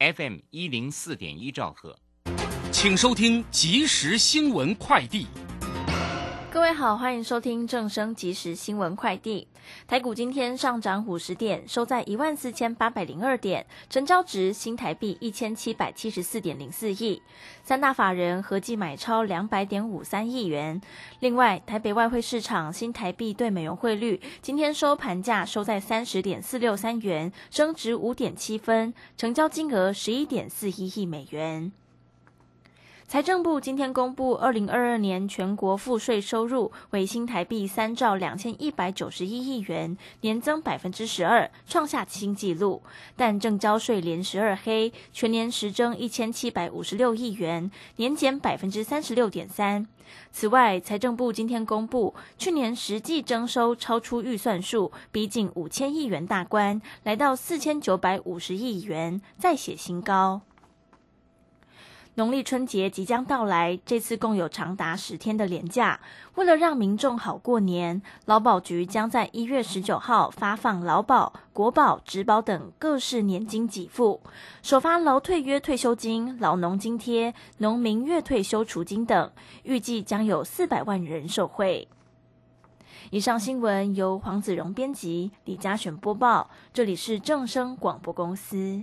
FM 一零四点一兆赫，请收听即时新闻快递。各位好，欢迎收听正声即时新闻快递。台股今天上涨五十点，收在一万四千八百零二点，成交值新台币一千七百七十四点零四亿。三大法人合计买超两百点五三亿元。另外，台北外汇市场新台币对美元汇率今天收盘价收在三十点四六三元，升值五点七分，成交金额十一点四一亿美元。财政部今天公布，二零二二年全国赋税收入为新台币三兆两千一百九十一亿元，年增百分之十二，创下新纪录。但正交税连十二黑，全年实征一千七百五十六亿元，年减百分之三十六点三。此外，财政部今天公布，去年实际征收超出预算数，逼近五千亿元大关，来到四千九百五十亿元，再写新高。农历春节即将到来，这次共有长达十天的连假。为了让民众好过年，劳保局将在一月十九号发放劳保、国保、职保等各式年金给付，首发劳退约退休金、劳农津贴、农民月退休除金等，预计将有四百万人受惠。以上新闻由黄子荣编辑，李嘉璇播报，这里是正声广播公司。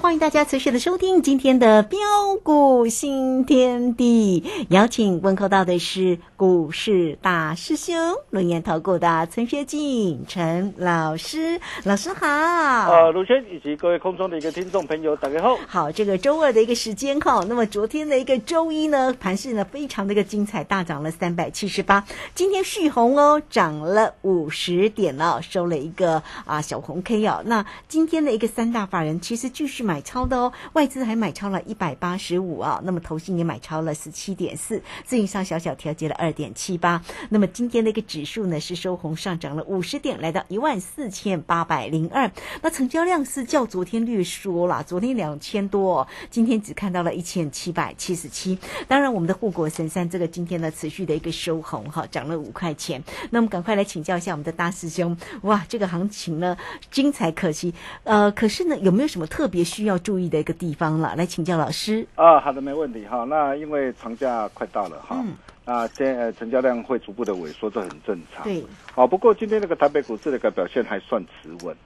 欢迎大家持续的收听今天的标股新天地。邀请问候到的是股市大师兄、龙岩投顾的陈学进陈老师，老师好。呃，卢轩以及各位空中的一个听众朋友，大家好。好，这个周二的一个时间哈，那么昨天的一个周一呢，盘市呢非常的一个精彩，大涨了三百七十八。今天续红哦，涨了五十点了，收了一个啊小红 K 哦。那今天的一个三大法。人其实继续买超的哦，外资还买超了一百八十五啊，那么投信也买超了十七点四，自营商小小调节了二点七八。那么今天的一个指数呢是收红上涨了五十点，来到一万四千八百零二。那成交量是较昨天略缩了，昨天两千多，今天只看到了一千七百七十七。当然，我们的护国神山这个今天呢持续的一个收红哈，涨了五块钱。那我们赶快来请教一下我们的大师兄，哇，这个行情呢精彩可期，呃，可是呢。有没有什么特别需要注意的一个地方了？来请教老师。啊，好的，没问题哈。那因为长假快到了哈，那这呃成交量会逐步的萎缩，这很正常。对。好，不过今天那个台北股市的一个表现还算持稳，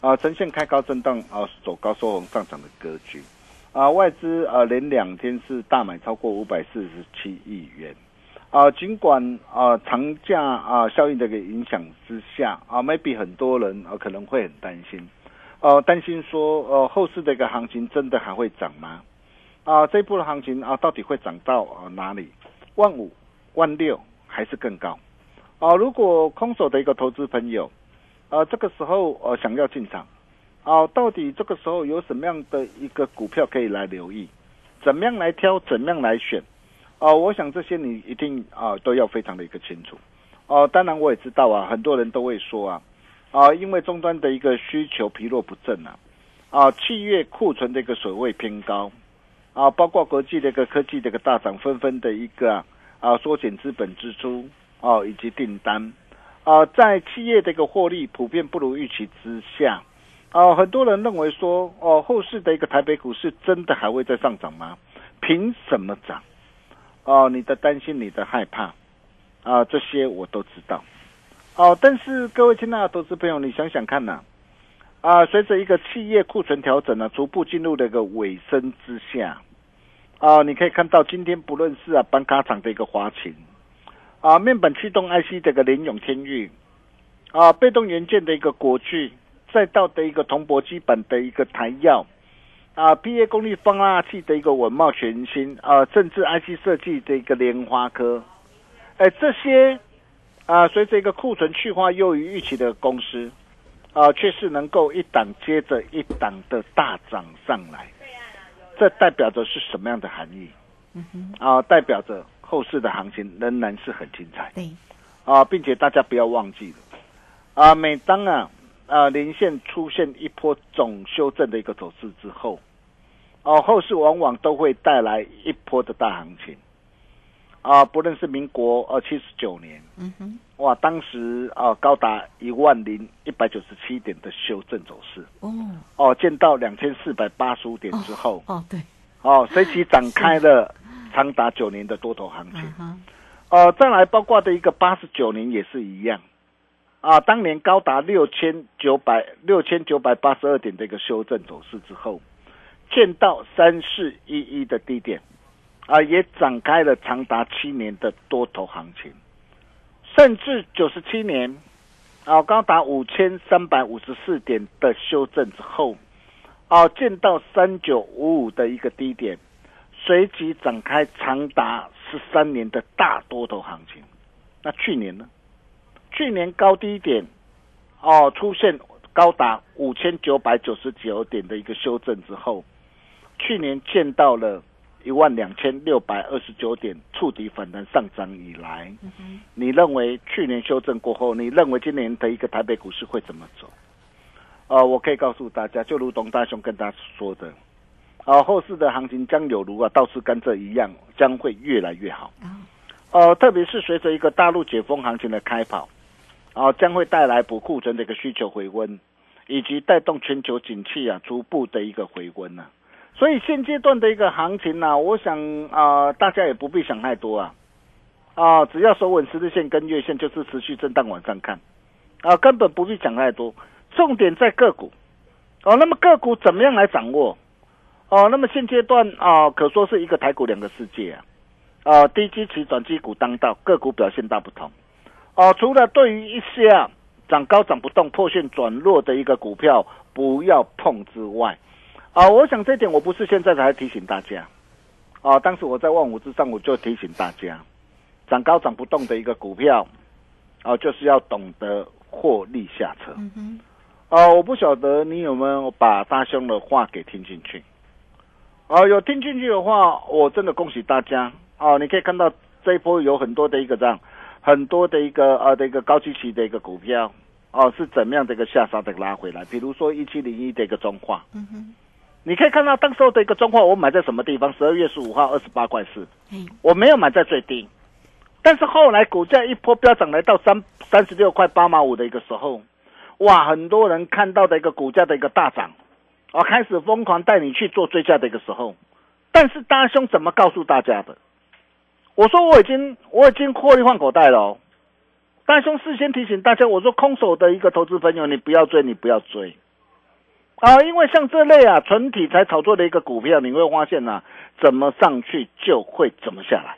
啊，呈现开高震荡啊，走高收红上涨的格局。啊，外资啊连两天是大买超过五百四十七亿元。啊，尽管啊长假啊效应的一个影响之下啊，maybe 很多人啊可能会很担心。呃，担心说，呃，后市的一个行情真的还会涨吗？啊，这一波的行情啊，到底会涨到啊哪里？万五、万六还是更高？啊，如果空手的一个投资朋友，呃，这个时候呃想要进场，哦，到底这个时候有什么样的一个股票可以来留意？怎么样来挑？怎么样来选？哦，我想这些你一定啊都要非常的一个清楚。哦，当然我也知道啊，很多人都会说啊，啊，因为终端的一个需求疲弱不振啊，啊，企业库存的一个水位偏高，啊，包括国际的一个科技的一个大涨，纷纷的一个啊缩减资本支出哦，以及订单啊，在企业的一个获利普遍不如预期之下，啊，很多人认为说哦，后市的一个台北股市真的还会再上涨吗？凭什么涨？哦，你的担心，你的害怕。啊，这些我都知道，哦，但是各位亲爱的投资朋友，你想想看呐，啊，随着一个企业库存调整呢，逐步进入了一个尾声之下，啊，你可以看到今天不论是啊板卡厂的一个华勤，啊，面板驱动 IC 这个联永天域，啊，被动元件的一个国巨，再到的一个铜箔基板的一个台药，啊，PA 功率放大器的一个文茂全新，啊，政治 IC 设计的一个莲花科。哎，这些啊，随着一个库存去化优于预期的公司啊，却是能够一档接着一档的大涨上来，这代表着是什么样的含义？啊，代表着后市的行情仍然是很精彩。对，啊，并且大家不要忘记了，啊，每当啊啊连线出现一波总修正的一个走势之后，哦，后市往往都会带来一波的大行情。啊，不论是民国呃七十九年，嗯哼，哇，当时啊高达一万零一百九十七点的修正走势，哦，哦，见到两千四百八十五点之后，哦，对，哦，随即展开了长达九年的多头行情，呃，再来包括的一个八十九年也是一样，啊，当年高达六千九百六千九百八十二点的一个修正走势之后，见到三四一一的低点。啊，也展开了长达七年的多头行情，甚至九十七年，啊，高达五千三百五十四点的修正之后，啊，见到三九五五的一个低点，随即展开长达十三年的大多头行情。那去年呢？去年高低点，哦，出现高达五千九百九十九点的一个修正之后，去年见到了。一万两千六百二十九点触底反弹上涨以来，你认为去年修正过后，你认为今年的一个台北股市会怎么走？呃，我可以告诉大家，就如同大雄跟大家说的，啊，后市的行情将有如啊倒是甘蔗一样，将会越来越好。呃，特别是随着一个大陆解封行情的开跑，啊，将会带来补库存的一个需求回温，以及带动全球景气啊逐步的一个回温呢。所以现阶段的一个行情呢，我想啊，大家也不必想太多啊，啊，只要守稳十日线跟月线，就是持续震荡往上看，啊，根本不必想太多。重点在个股，哦，那么个股怎么样来掌握？哦，那么现阶段啊，可说是一个台股两个世界啊，啊，低基期转基股当道，个股表现大不同。哦，除了对于一些啊涨高涨不动、破线转弱的一个股票不要碰之外。啊，我想这点我不是现在才提醒大家，啊，当时我在万五之上我就提醒大家，涨高涨不动的一个股票，啊，就是要懂得获利下车。嗯啊，我不晓得你有没有把大兄的话给听进去，啊，有听进去的话，我真的恭喜大家。啊，你可以看到这一波有很多的一个这样，很多的一个呃的一个高周期的一个股票，哦，是怎么样的一个下杀的拉回来？比如说一七零一的一个中化。嗯哼。你可以看到当时候的一个状况，我买在什么地方？十二月十五号二十八块四，我没有买在最低，但是后来股价一波飙涨来到三三十六块八毛五的一个时候，哇，很多人看到的一个股价的一个大涨，我，开始疯狂带你去做追加的一个时候，但是大兄怎么告诉大家的？我说我已经我已经获利换口袋了，大兄事先提醒大家，我说空手的一个投资朋友，你不要追，你不要追。啊，因为像这类啊纯题材炒作的一个股票，你会发现呢，怎么上去就会怎么下来。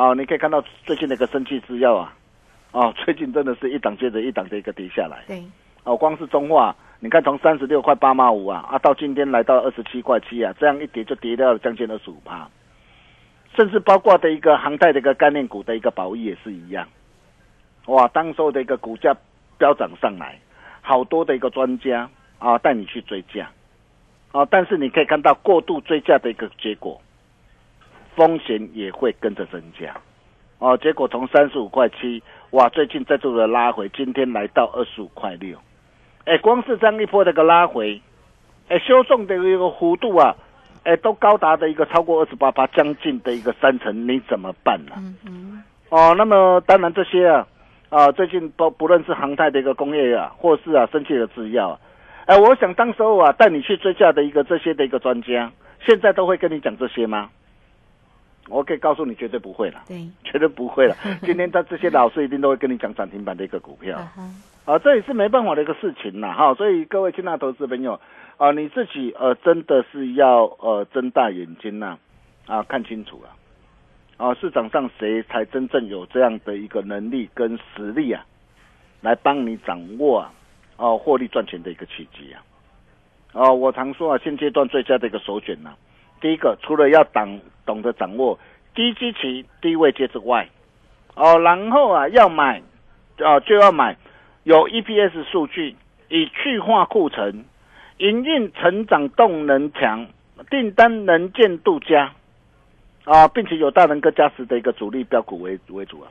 啊，你可以看到最近的一个生气制药啊，啊，最近真的是一档接着一档的一个跌下来。对，哦，光是中化，你看从三十六块八毛五啊，啊，到今天来到二十七块七啊，这样一跌就跌掉了将近二十五趴。甚至包括的一个航太的一个概念股的一个宝益也是一样。哇，当时的一个股价飙涨上来，好多的一个专家。啊，带你去追价，啊，但是你可以看到过度追价的一个结果，风险也会跟着增加，哦，结果从三十五块七，哇，最近再度的拉回，今天来到二十五块六，哎，光是这样一波的一个拉回，哎，修正的一个幅度啊，哎，都高达的一个超过二十八趴，将近的一个三成，你怎么办呢、嗯嗯哦，那么当然这些啊，啊，最近不不论是航太的一个工业啊，或是啊生气的制药啊，哎，我想当时候啊带你去追价的一个这些的一个专家，现在都会跟你讲这些吗？我可以告诉你，绝对不会了，对，绝对不会了。今天他这些老师一定都会跟你讲涨停板的一个股票。啊这也是没办法的一个事情啦，哈，所以各位亲爱的投资朋友，啊，你自己呃真的是要呃睁大眼睛呐、啊，看清楚了，啊，市场上谁才真正有这样的一个能力跟实力啊，来帮你掌握啊，哦、获利赚钱的一个契机啊，哦、我常说啊，现阶段最佳的一个首选呢、第一个除了要懂懂得掌握低基期、低位阶之外，哦，然后啊要买，啊就要买。有 EPS 数据，以去化库存，营运成长动能强，订单能见度佳，啊，并且有大能哥加持的一个主力标股为为主啊。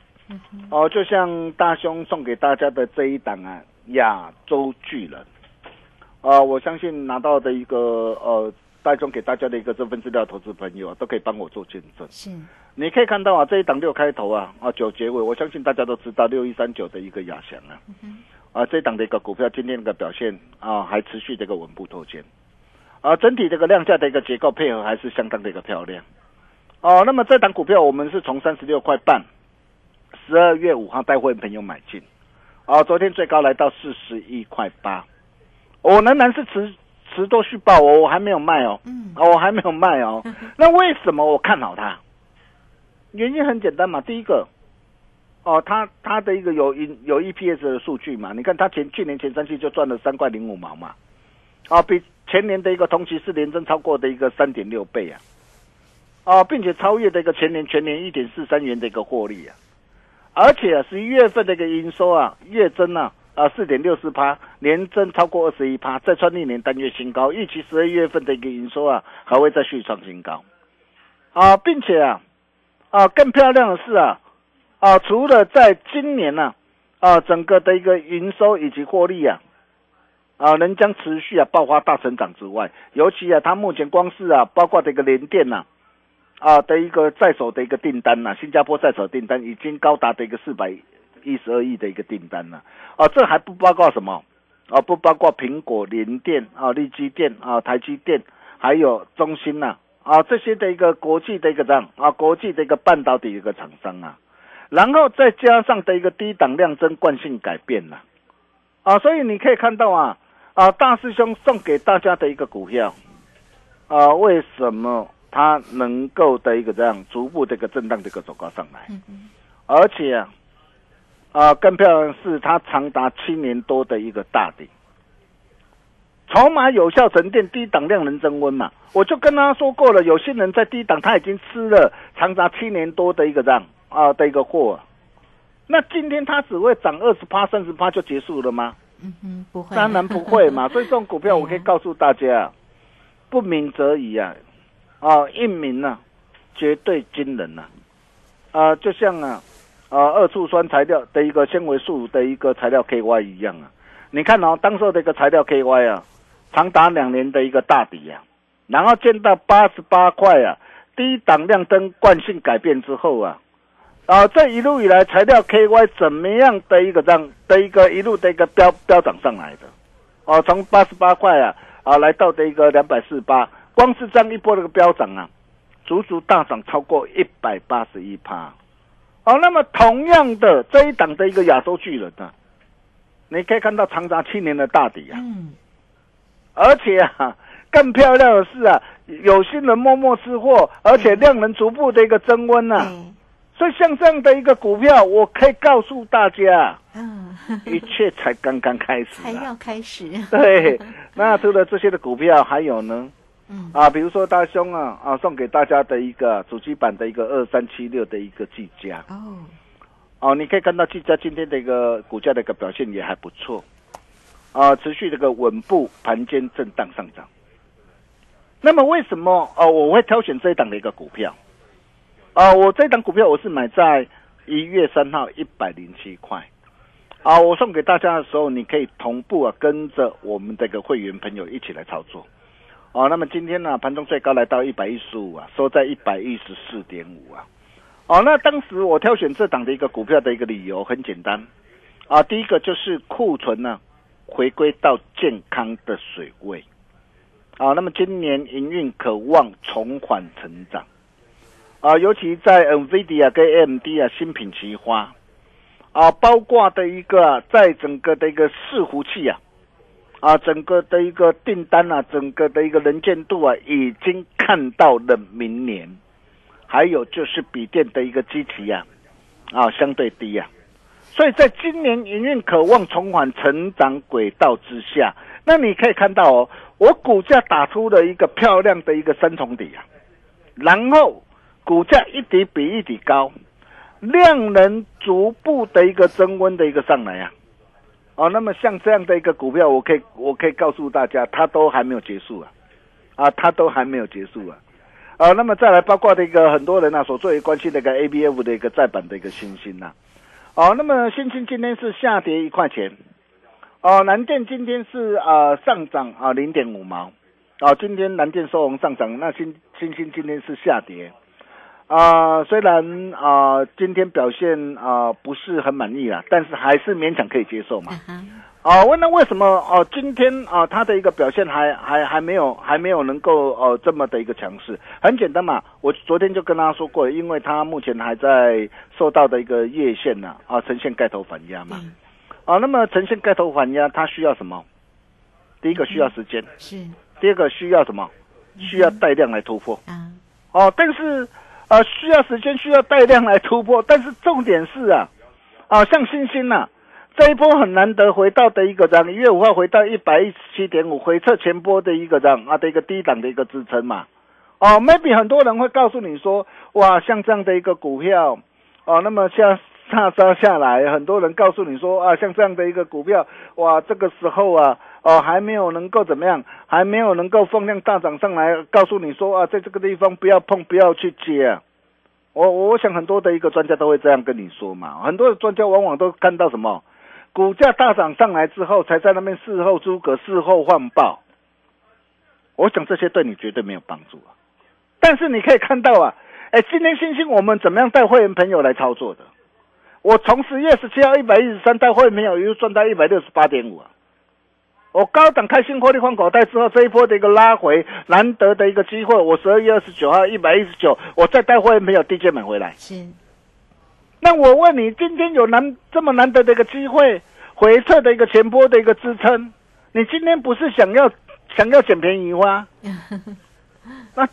哦，就像大兄送给大家的这一档啊，亚洲巨人，啊，我相信拿到的一个呃，大兄给大家的一个这份资料，投资朋友啊，都可以帮我做见证。是，你可以看到啊，这一档六开头啊，啊九结尾，我相信大家都知道六一三九的一个亚翔啊，啊这一档的一个股票今天的表现啊，还持续这个稳步托肩，啊整体这个量价的一个结构配合还是相当的一个漂亮，哦、那么这档股票我们是从三十六块半，十二月五号带会朋友买进，啊昨天最高来到四十一块八，我仍然是持持多续报哦，我还没有卖哦，嗯，哦，我还没有卖哦。那为什么我看好它？原因很简单嘛，第一个，哦，它它的一个有有有 EPS 的数据嘛，你看它前去年前三季就赚了三块零五毛嘛，啊，比前年的一个同期是连增超过的一个三点六倍啊，啊，并且超越的一个前年全年一点四三元的一个获利啊，而且啊十一月份的一个营收啊月增啊啊四点六四趴，年增超过二十一趴，再创历年单月新高，预期十二月份的一个营收啊还会再续创新高，啊，并且啊啊更漂亮的是啊啊除了在今年呢啊整个的一个营收以及获利啊。啊，能将持续啊爆发大成长之外，尤其啊，它目前光是啊，包括这个联电呐、啊，啊的一个在手的一个订单呐、新加坡在手订单已经高达的一个四百一十二亿的一个订单了、啊，这还不包括什么？啊，不包括苹果、联电啊、力基电啊、台积电，还有中芯呐。啊这些的一个国际的一个这样啊，国际的一个半导体一个厂商啊，然后再加上的一个低档量增惯性改变呐、啊，所以你可以看到啊啊，大师兄送给大家的一个股票啊，为什么它能够的一个这样逐步的一个震荡的一个走高上来，而且啊啊更漂亮的是它长达七年多的一个大底。筹码有效沉淀，低档量能增温嘛？我就跟他说过了，有些人在低档他已经吃了长达七年多的一个这样啊的一个货，那今天它只会涨二十趴、三十趴就结束了吗？嗯哼，不会，当然不会嘛。所以这种股票，我可以 告诉大家，不鸣则已啊，啊，一鸣啊，绝对惊人呐、啊，就像啊，啊，二醋酸材料的一个纤维素的一个材料 KY 一样啊。你看哦，当时的一个材料 KY 啊，长达两年的一个大底啊，然后见到八十八块啊，低档量灯惯性改变之后啊，啊，这一路以来材料 KY 怎么样的一个这样的一个一路的一个飙飙涨上来的？哦，从八十八块啊啊来到的一个两百四十八，光是这样一波的一个飙涨啊，足足大涨超过一百八十一趴。哦，那么同样的这一档的一个亚洲巨人啊、你可以看到长达七年的大底啊，嗯，而且啊，更漂亮的是啊，有心人默默吃货，而且量能逐步的一个增温呐、对，所以像这样的一个股票，我可以告诉大家，嗯，一切才刚刚开始才啊。要开始，对，那除了这些的股票，还有呢？嗯，啊，比如说大兄啊啊，送给大家的一个主机版的一个二三七六的一个技嘉哦，哦，你可以看到技嘉今天的一个股价的一个表现也还不错啊，持续这个稳步盘间震荡上涨。那么为什么哦我会挑选这一档的一个股票？啊，我这一档股票我是买在一月三号一百零七块。啊，我送给大家的时候，你可以同步啊跟着我们这个会员朋友一起来操作。哦，那么今天呢，盘中最高来到一百一十五啊，收在一百一十四点五啊。哦，那当时我挑选这档的一个股票的一个理由很简单，啊，第一个就是库存呢回归到健康的水位，啊，那么今年营运可望重返成长，啊，尤其在 NVIDIA 跟 AMD 啊新品齐发，啊，包括的一个在整个的一个伺服器啊。啊，整个的一个订单啊，整个的一个能见度啊，已经看到了明年。还有就是笔电的一个机器啊，啊，相对低啊，所以在今年营运渴望重返成长轨道之下，那你可以看到哦，我股价打出了一个漂亮的一个三重底啊，然后股价一底比一底高，量能逐步的一个增温的一个上来啊。哦，那么像这样的一个股票，我可以我可以告诉大家，它都还没有结束啊，啊，它都还没有结束啊，啊，那么再来包括的一个很多人呢所最为关心的一个 A B F 的一个再版的一个新星呐，哦，那么新星今天是下跌一块钱，哦，南电今天是啊上涨啊零点五毛，哦，今天南电收红上涨，那新新星今天是下跌。啊，虽然啊今天表现啊不是很满意啦，但是还是勉强可以接受嘛。啊，问那为什么哦今天啊它的一个表现还还还没有还没有能够哦这么的一个强势？很简单嘛，我昨天就跟大家说过，因为它目前还在受到的一个月线呢啊呈现盖头反压嘛。啊，那么呈现盖头反压，它需要什么？第一个需要时间，是第二个需要什么？需要带量来突破啊。哦，但是。啊，需要时间，需要带量来突破，但是重点是啊，啊，像星星呐，这一波很难得回到的一个涨，一月五号回到一百一十七点五，回撤前波的一个涨啊的一个低档的一个支撑嘛，哦，maybe 很多人会告诉你说，哇，像这样的一个股票，哦，那么像下杀下来，很多人告诉你说啊，像这样的一个股票，哇，这个时候啊。哦，还没有能够怎么样？还没有能够放量大涨上来，告诉你说啊，在这个地方不要碰，不要去接。啊我我想很多的一个专家都会这样跟你说嘛。很多的专家往往都看到什么，股价大涨上来之后，才在那边事后诸葛、事后换报。我想这些对你绝对没有帮助啊。但是你可以看到啊，哎，今天星星我们怎么样带会员朋友来操作的？我从十月十七号一百一十三带会员朋友，又赚到一百六十八点五啊。我高档开新获利换口袋之后，这一波的一个拉回，难得的一个机会。我十二月二十九号一百一十九，我再带会员朋友低阶买回来。是。那我问你，今天有难这么难得的一个机会，回撤的一个前波的一个支撑，你今天不是想要 想要捡便宜吗？那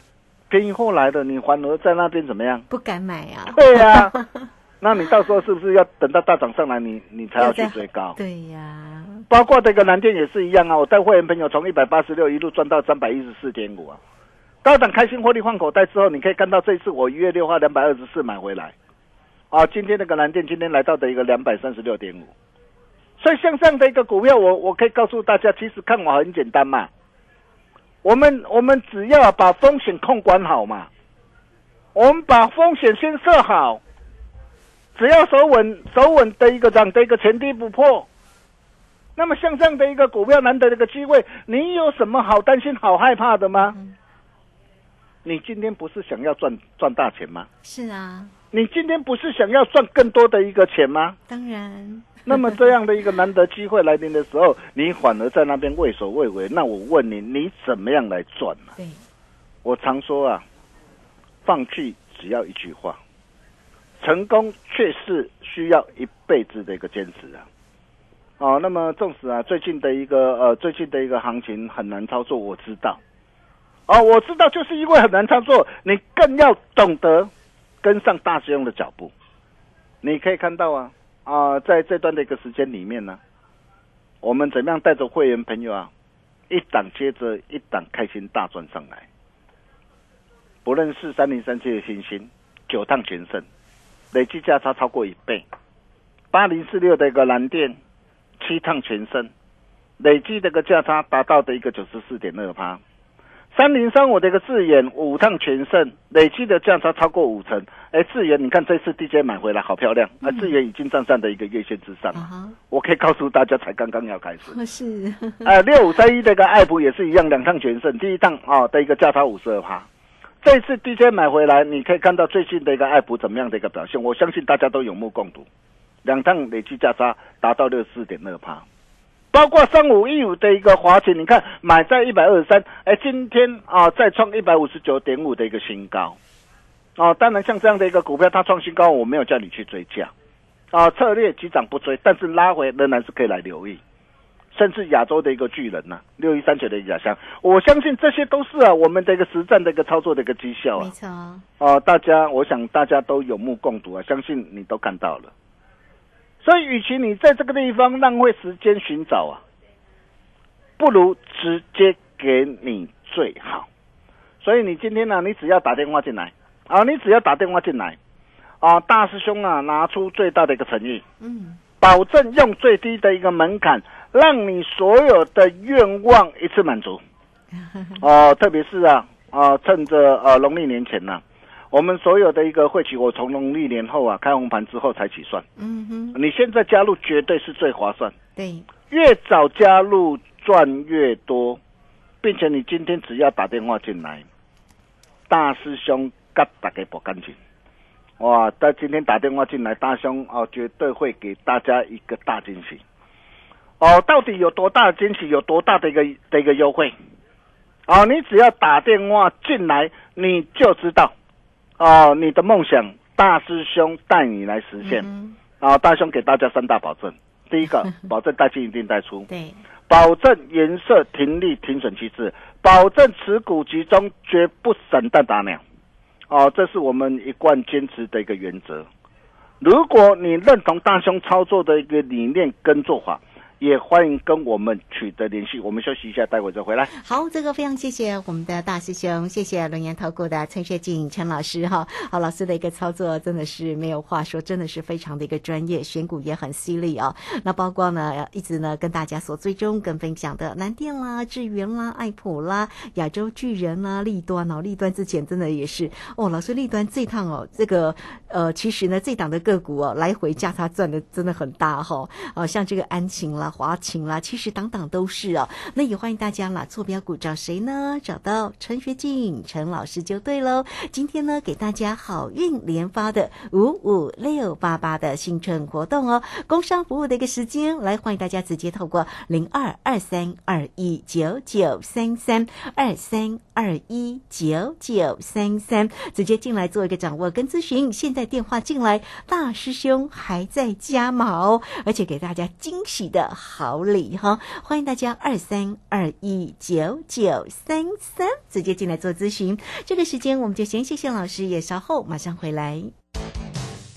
便宜后来的，你反而在那边怎么样？不敢买啊。对呀。那你到时候是不是要等到大涨上来，你你才要去追高？对呀，包括这个蓝电也是一样啊。我带会员朋友从一百八十六一路赚到三百一十四点五啊。高档开心获利换口袋之后，你可以看到这次我一月六号两百二十四买回来，啊，今天那个蓝电今天来到的一个两百三十六点五。所以像这样的一个股票，我我可以告诉大家，其实看我很简单嘛。我们我们只要把风险控管好嘛，我们把风险先设好。只要手稳、手稳的一个涨的一个前低不破，那么像这样的一个股票难得的一个机会，你有什么好担心、好害怕的吗？你今天不是想要赚赚大钱吗？是啊。你今天不是想要赚更多的一个钱吗？当然。那么这样的一个难得机会来临的时候，你反而在那边畏首畏尾，那我问你，你怎么样来赚呢？对。我常说啊，放弃只要一句话。成功却是需要一辈子的一个坚持啊！哦，那么纵使啊，最近的一个呃，最近的一个行情很难操作，我知道。哦，我知道，就是因为很难操作，你更要懂得跟上大师兄的脚步。你可以看到啊啊，在这段的一个时间里面呢，我们怎么样带着会员朋友啊，一档接着一档开心大赚上来。不论是三零三七的星星，九趟全胜。累计价差超过一倍，八零四六的一个蓝电七趟全胜，累计这个价差达到的一个九十四点二趴。三零三五的一个智远五趟全胜，累计的价差超过五成。哎，智远，你看这次 DJ 买回来好漂亮，啊，智远已经站上的一个月线之上。啊我可以告诉大家，才刚刚要开始。哈，是，呃，六五三一这个爱普也是一样，两趟全胜，第一趟啊、的一个价差五十二趴。这次 DJ 买回来，你可以看到最近的一个爱普怎么样的一个表现，我相信大家都有目共睹，两趟累计价差达到六十四点二趴。包括三五一五的一个华勤，你看买在一百二十三，哎，今天啊再创一百五十九点五的一个新高。哦，当然像这样的一个股票，它创新高，我没有叫你去追价。啊，策略急涨不追，但是拉回仍然是可以来留意。甚至亚洲的一个巨人呐、六一三九的亚香，我相信这些都是啊我们的一个实战的一个操作的一个绩效啊没。错，哦，大家，我想大家都有目共睹啊，相信你都看到了。所以，与其你在这个地方浪费时间寻找啊，不如直接给你最好。所以，你今天呢，你只要打电话进来啊，你只要打电话进来啊，大师兄啊，拿出最大的一个诚意，嗯，保证用最低的一个门槛，让你所有的愿望一次满足。哦、特别是啊啊、趁着呃农历年前呢、我们所有的一个会期，我从农历年后啊开红盘之后才起算。嗯哼，你现在加入绝对是最划算，对，越早加入赚越多，并且你今天只要打电话进来，大师兄跟大家不干净。哇！但今天打电话进来，大兄哦，绝对会给大家一个大惊喜。哦，到底有多大的惊喜？有多大的一个的一个优惠？哦，你只要打电话进来，你就知道。哦，你的梦想，大师兄带你来实现。嗯啊，大兄给大家三大保证：第一个，保证带进一定带出；对，保证颜色停利停损机制；保证持股集中，绝不散弹打鸟。哦，这是我们一贯坚持的一个原则。如果你认同大兄操作的一个理念跟做法，也欢迎跟我们取得联系。我们休息一下，待会再回来。好，这个非常谢谢我们的大师兄，谢谢龙岩投顾的陈学静陈老师哈。好，老师的一个操作真的是没有话说，真的是非常的一个专业，选股也很犀利哦。那包括呢，一直呢跟大家所追踪跟分享的南电啦、智源啦、爱普啦、亚洲巨人啦、立端哦，立端之前真的也是哦，老师立端这趟哦，这个呃，其实呢这档的个股哦，来回价差赚的真的很大哈、哦。呃，像这个安晴啦、华勤啦，其实档档都是哦。那也欢迎大家啦，坐标股找谁呢？找到陈学静陈老师就对喽。今天呢，给大家好运连发的五五六八八的新春活动哦，工商服务的一个时间，来欢迎大家直接透过零二二三二一九九三三二三二一九九三三，直接进来做一个掌握跟咨询。现在电话进来，大师兄还在加码哦，而且给大家惊喜的好礼哈！欢迎大家二三二一九九三三直接进来做咨询。这个时间我们就先谢谢老师，也稍后马上回来。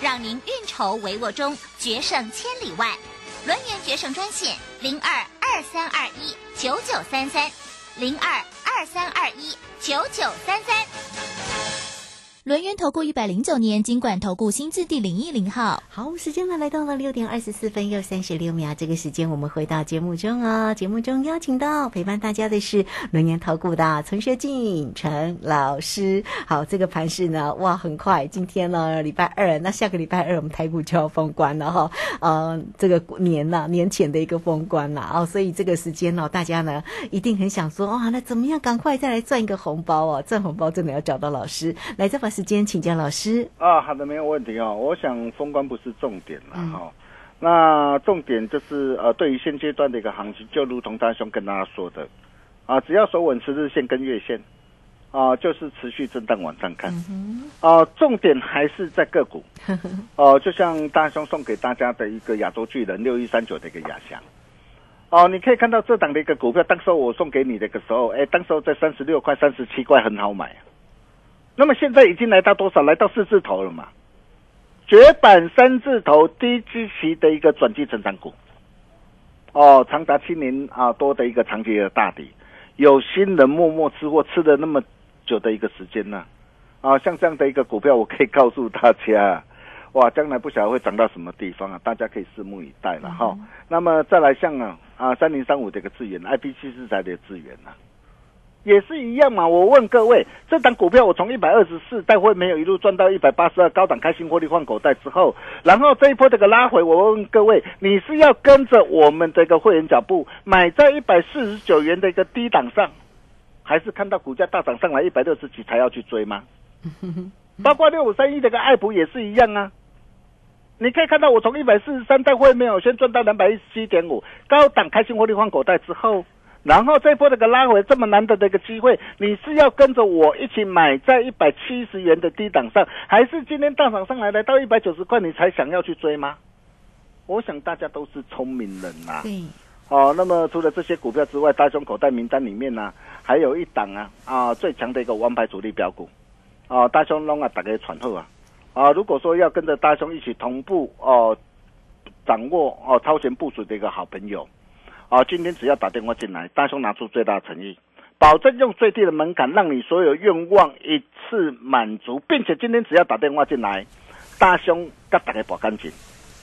让您运筹帷幄中决胜千里外。轮源决胜专线零二二三二一九九三三零二二三二一九九三三。轮源投顾一百零九年经管投顾新字第零一零号。好，时间呢来到了六点二十四分又三十六秒，这个时间我们回到节目中啊。节目中邀请到陪伴大家的是轮研投顾的陈学进陈老师。好，这个盘势呢，哇，很快，今天呢礼拜二，那下个礼拜二我们台股就要封关了哈。呃，这个年呐、年前的一个封关啦，哦，所以这个时间呢、大家呢一定很想说，哇，那怎么样赶快再来赚一个红包哦？赚红包真的要找到老师来，再把时间请教老师。啊，好的，没有问题哦。我想封关不是重点了嗯哈、那重点就是呃，对于现阶段的一个行情，就如同大兄跟大家说的啊，只要守稳十日线跟月线啊，就是持续震荡往上看。啊，重点还是在个股。哦、就像大兄送给大家的一个亚洲巨人六一三九的一个亚翔。哦，你可以看到这档的一个股票，当时候我送给你的个时候，哎，当时候在三十六块、三十七块很好买。那么现在已经来到多少？来到四字头了嘛？绝版三字头低基期的一个转机成长股。哦，长达七年啊多的一个长期的大底，有新人默默吃货吃了那么久的一个时间呢、啊，像这样的一个股票，我可以告诉大家，哇，将来不晓得会涨到什么地方啊，大家可以拭目以待了哈。那么再来像啊啊三零三五这个资源，IP 七四材的资源啊，也是一样嘛。我问各位，这档股票我从一百二十四带会没有一路赚到一百八十二，高档开心获利换口袋之后，然后这一波这个拉回，我问各位，你是要跟着我们这个会员脚步买在一百四十九元的一个低档上，还是看到股价大涨上来一百六十几才要去追吗？包括六五三一这个爱普也是一样啊。你可以看到，我从一百四十三带会没有先赚到两百一十七点五，高档开心获利换口袋之后，然后这波这个拉回这么难得的一个机会，你是要跟着我一起买在一百七十元的低档上，还是今天大涨上来来到一百九十块你才想要去追吗？我想大家都是聪明人呐、对，哦，那么除了这些股票之外，大胸口袋名单里面呢、还有一档啊啊最强的一个王牌主力标股，啊大胸龙啊打给传后啊。啊，如果说要跟着大胸一起同步哦、掌握哦超前部署的一个好朋友，啊今天只要打电话进来，大兄拿出最大诚意，保证用最低的门槛让你所有愿望一次满足，并且今天只要打电话进来，大兄给大家保干净。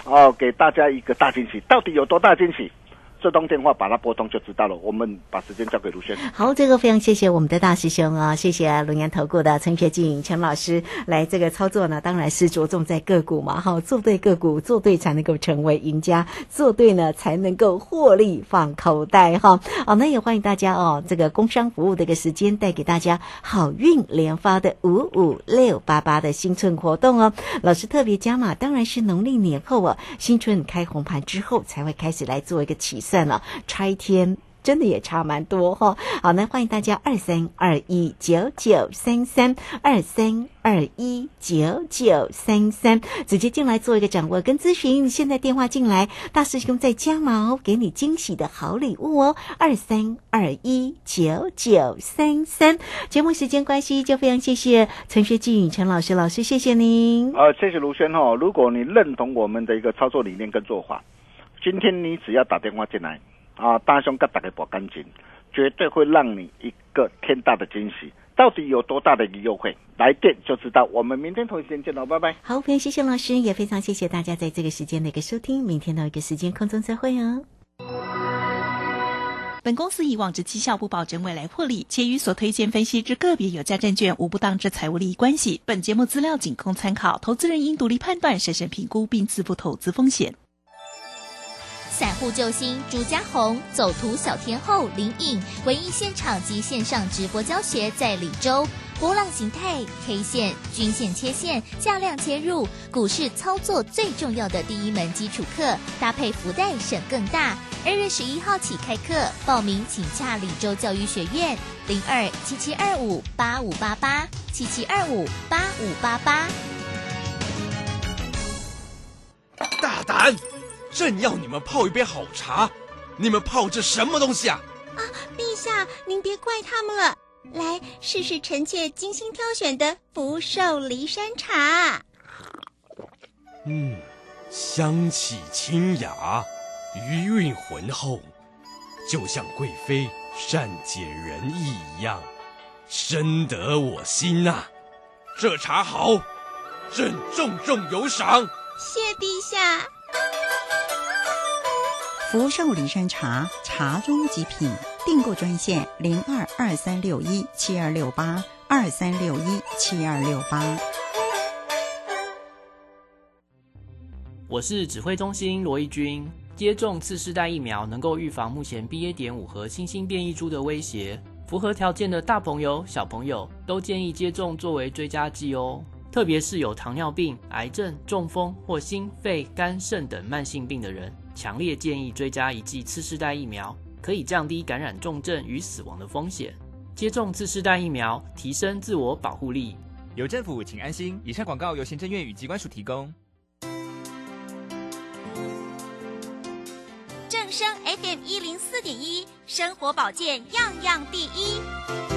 哦，给大家一个大惊喜，到底有多大惊喜？这通电话把它拨通就知道了。我们把时间交给卢轩。好，这个非常谢谢我们的大师兄啊、谢谢龙岩投顾的陈学静陈老师来这个操作呢，当然是着重在个股嘛，哈，做对个股，做对才能够成为赢家，做对呢才能够获利放口袋哈。好，那也欢迎大家哦，这个工商服务的一个时间带给大家好运连发的五五六八八的新春活动哦。老师特别加码，当然是农历年后啊，新春开红盘之后才会开始来做一个起算了，差天。真的也差蛮多哈、好，那欢迎大家二三二一九九三三二三二一九九三三直接进来做一个掌握跟咨询。现在电话进来，大师兄在加码哦，给你惊喜的好礼物哦，二三二一九九三三。节目时间关系，就非常谢谢陈学静陈老师老师，谢谢您。呃，谢谢卢轩哈、如果你认同我们的一个操作理念跟做法，今天你只要打电话进来啊，大兄跟大家保干净，绝对会让你一个天大的惊喜。到底有多大的一个优惠？来电就知道。我们明天同一时间见喽，拜拜。好，非常谢谢老师，也非常谢谢大家在这个时间的一个收听。明天同一个时间空中再会哦。本公司以往之绩效不保证未来获利，且与所推荐分析之个别有价证券无不当之财务利益关系。本节目资料仅供参考，投资人应独立判断、审慎评估并自负投资风险。散户救星朱家红、走图小天后林颖，唯一现场及线上直播教学在李州。波浪形态、K 线、均线切线、价量切入，股市操作最重要的第一门基础课，搭配福袋省更大。二月十一号起开课，报名请洽李州教育学院零二七七二五八五八八七七二五八五八八。大胆！朕要你们泡一杯好茶，你们泡这什么东西啊？啊陛下，您别怪他们了。来试试臣妾精心挑选的福寿梨山茶。嗯，香气清雅，余韵浑厚，就像贵妃善解人意一样，深得我心呐、这茶好，朕重重有赏。谢陛下。福寿梨山茶，茶中极品。订购专线零二二三六一七二六八二三六一七二六八。我是指挥中心罗义军。接种次世代疫苗能够预防目前 BA. 点五和新兴变异株的威胁。符合条件的大朋友、小朋友都建议接种作为追加剂哦。特别是有糖尿病、癌症、中风或心肺、肝肾等慢性病的人，强烈建议追加一剂次世代疫苗，可以降低感染重症与死亡的风险。接种次世代疫苗，提升自我保护力。有政府，请安心。以上广告由行政院与机关署提供。正声 FM 一零四点一，生活保健样样第一。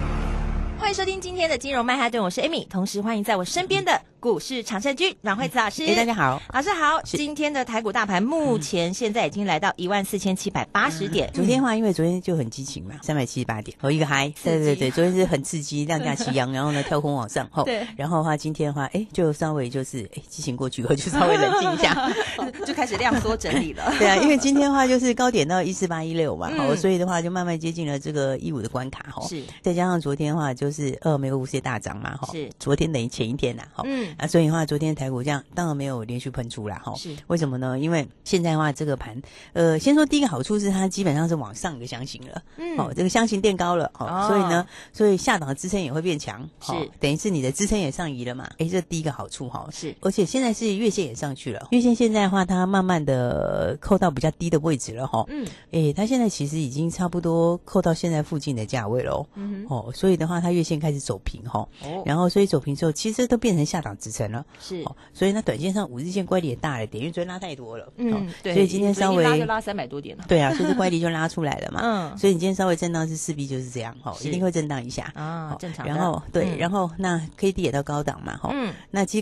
欢迎收听今天的金融曼哈顿，我是 Amy，同时欢迎在我身边的股市常胜军阮慧慈老师。哎，大家好，老师好。今天的台股大盘目前现在已经来到一万四千七百八十点。昨天的话，因为昨天就很激情嘛，三百七十八点，和一个嗨。对对对，昨天是很刺激，量价齐扬，然后呢跳空往上。对。然后的话，今天的话，哎，就稍微就是哎激情过去后，就稍微冷静一下，就开始量缩整理了。对啊，因为今天的话就是高点到一四八一六嘛，好，所以的话就慢慢接近了这个一五的关卡哈。是。再加上昨天的话就是呃美国股市大涨嘛，哈。是。昨天等于前一天呐，哈。嗯。啊，所以的话昨天台股这样当然没有连续喷出啦，哈。是。为什么呢？因为现在的话这个盘，呃，先说第一个好处是它基本上是往上一个箱型了，嗯。哦，这个箱型垫高了，哦。所以呢，所以下档的支撑也会变强，是。等于是你的支撑也上移了嘛？哎，这第一个好处哈。是。而且现在是月线也上去了，月线现在的话它慢慢的扣到比较低的位置了，哈。嗯。哎，它现在其实已经差不多扣到现在附近的价位了，嗯。哦，所以的话它月线开始走平哈。哦。然后所以走平之后，其实都变成下档支撑了。是。所以那，短线上五日线乖离也大了点，因为昨天拉太多了。嗯。对。所以今天稍微拉就拉三百多点了。对啊，所以乖离就拉出来了嘛。嗯。所以你今天稍微震荡是势必就是这样，哈，一定会震荡一下。啊，正常。然后对，然后那 K D 也到高档嘛，哈。嗯。那其实。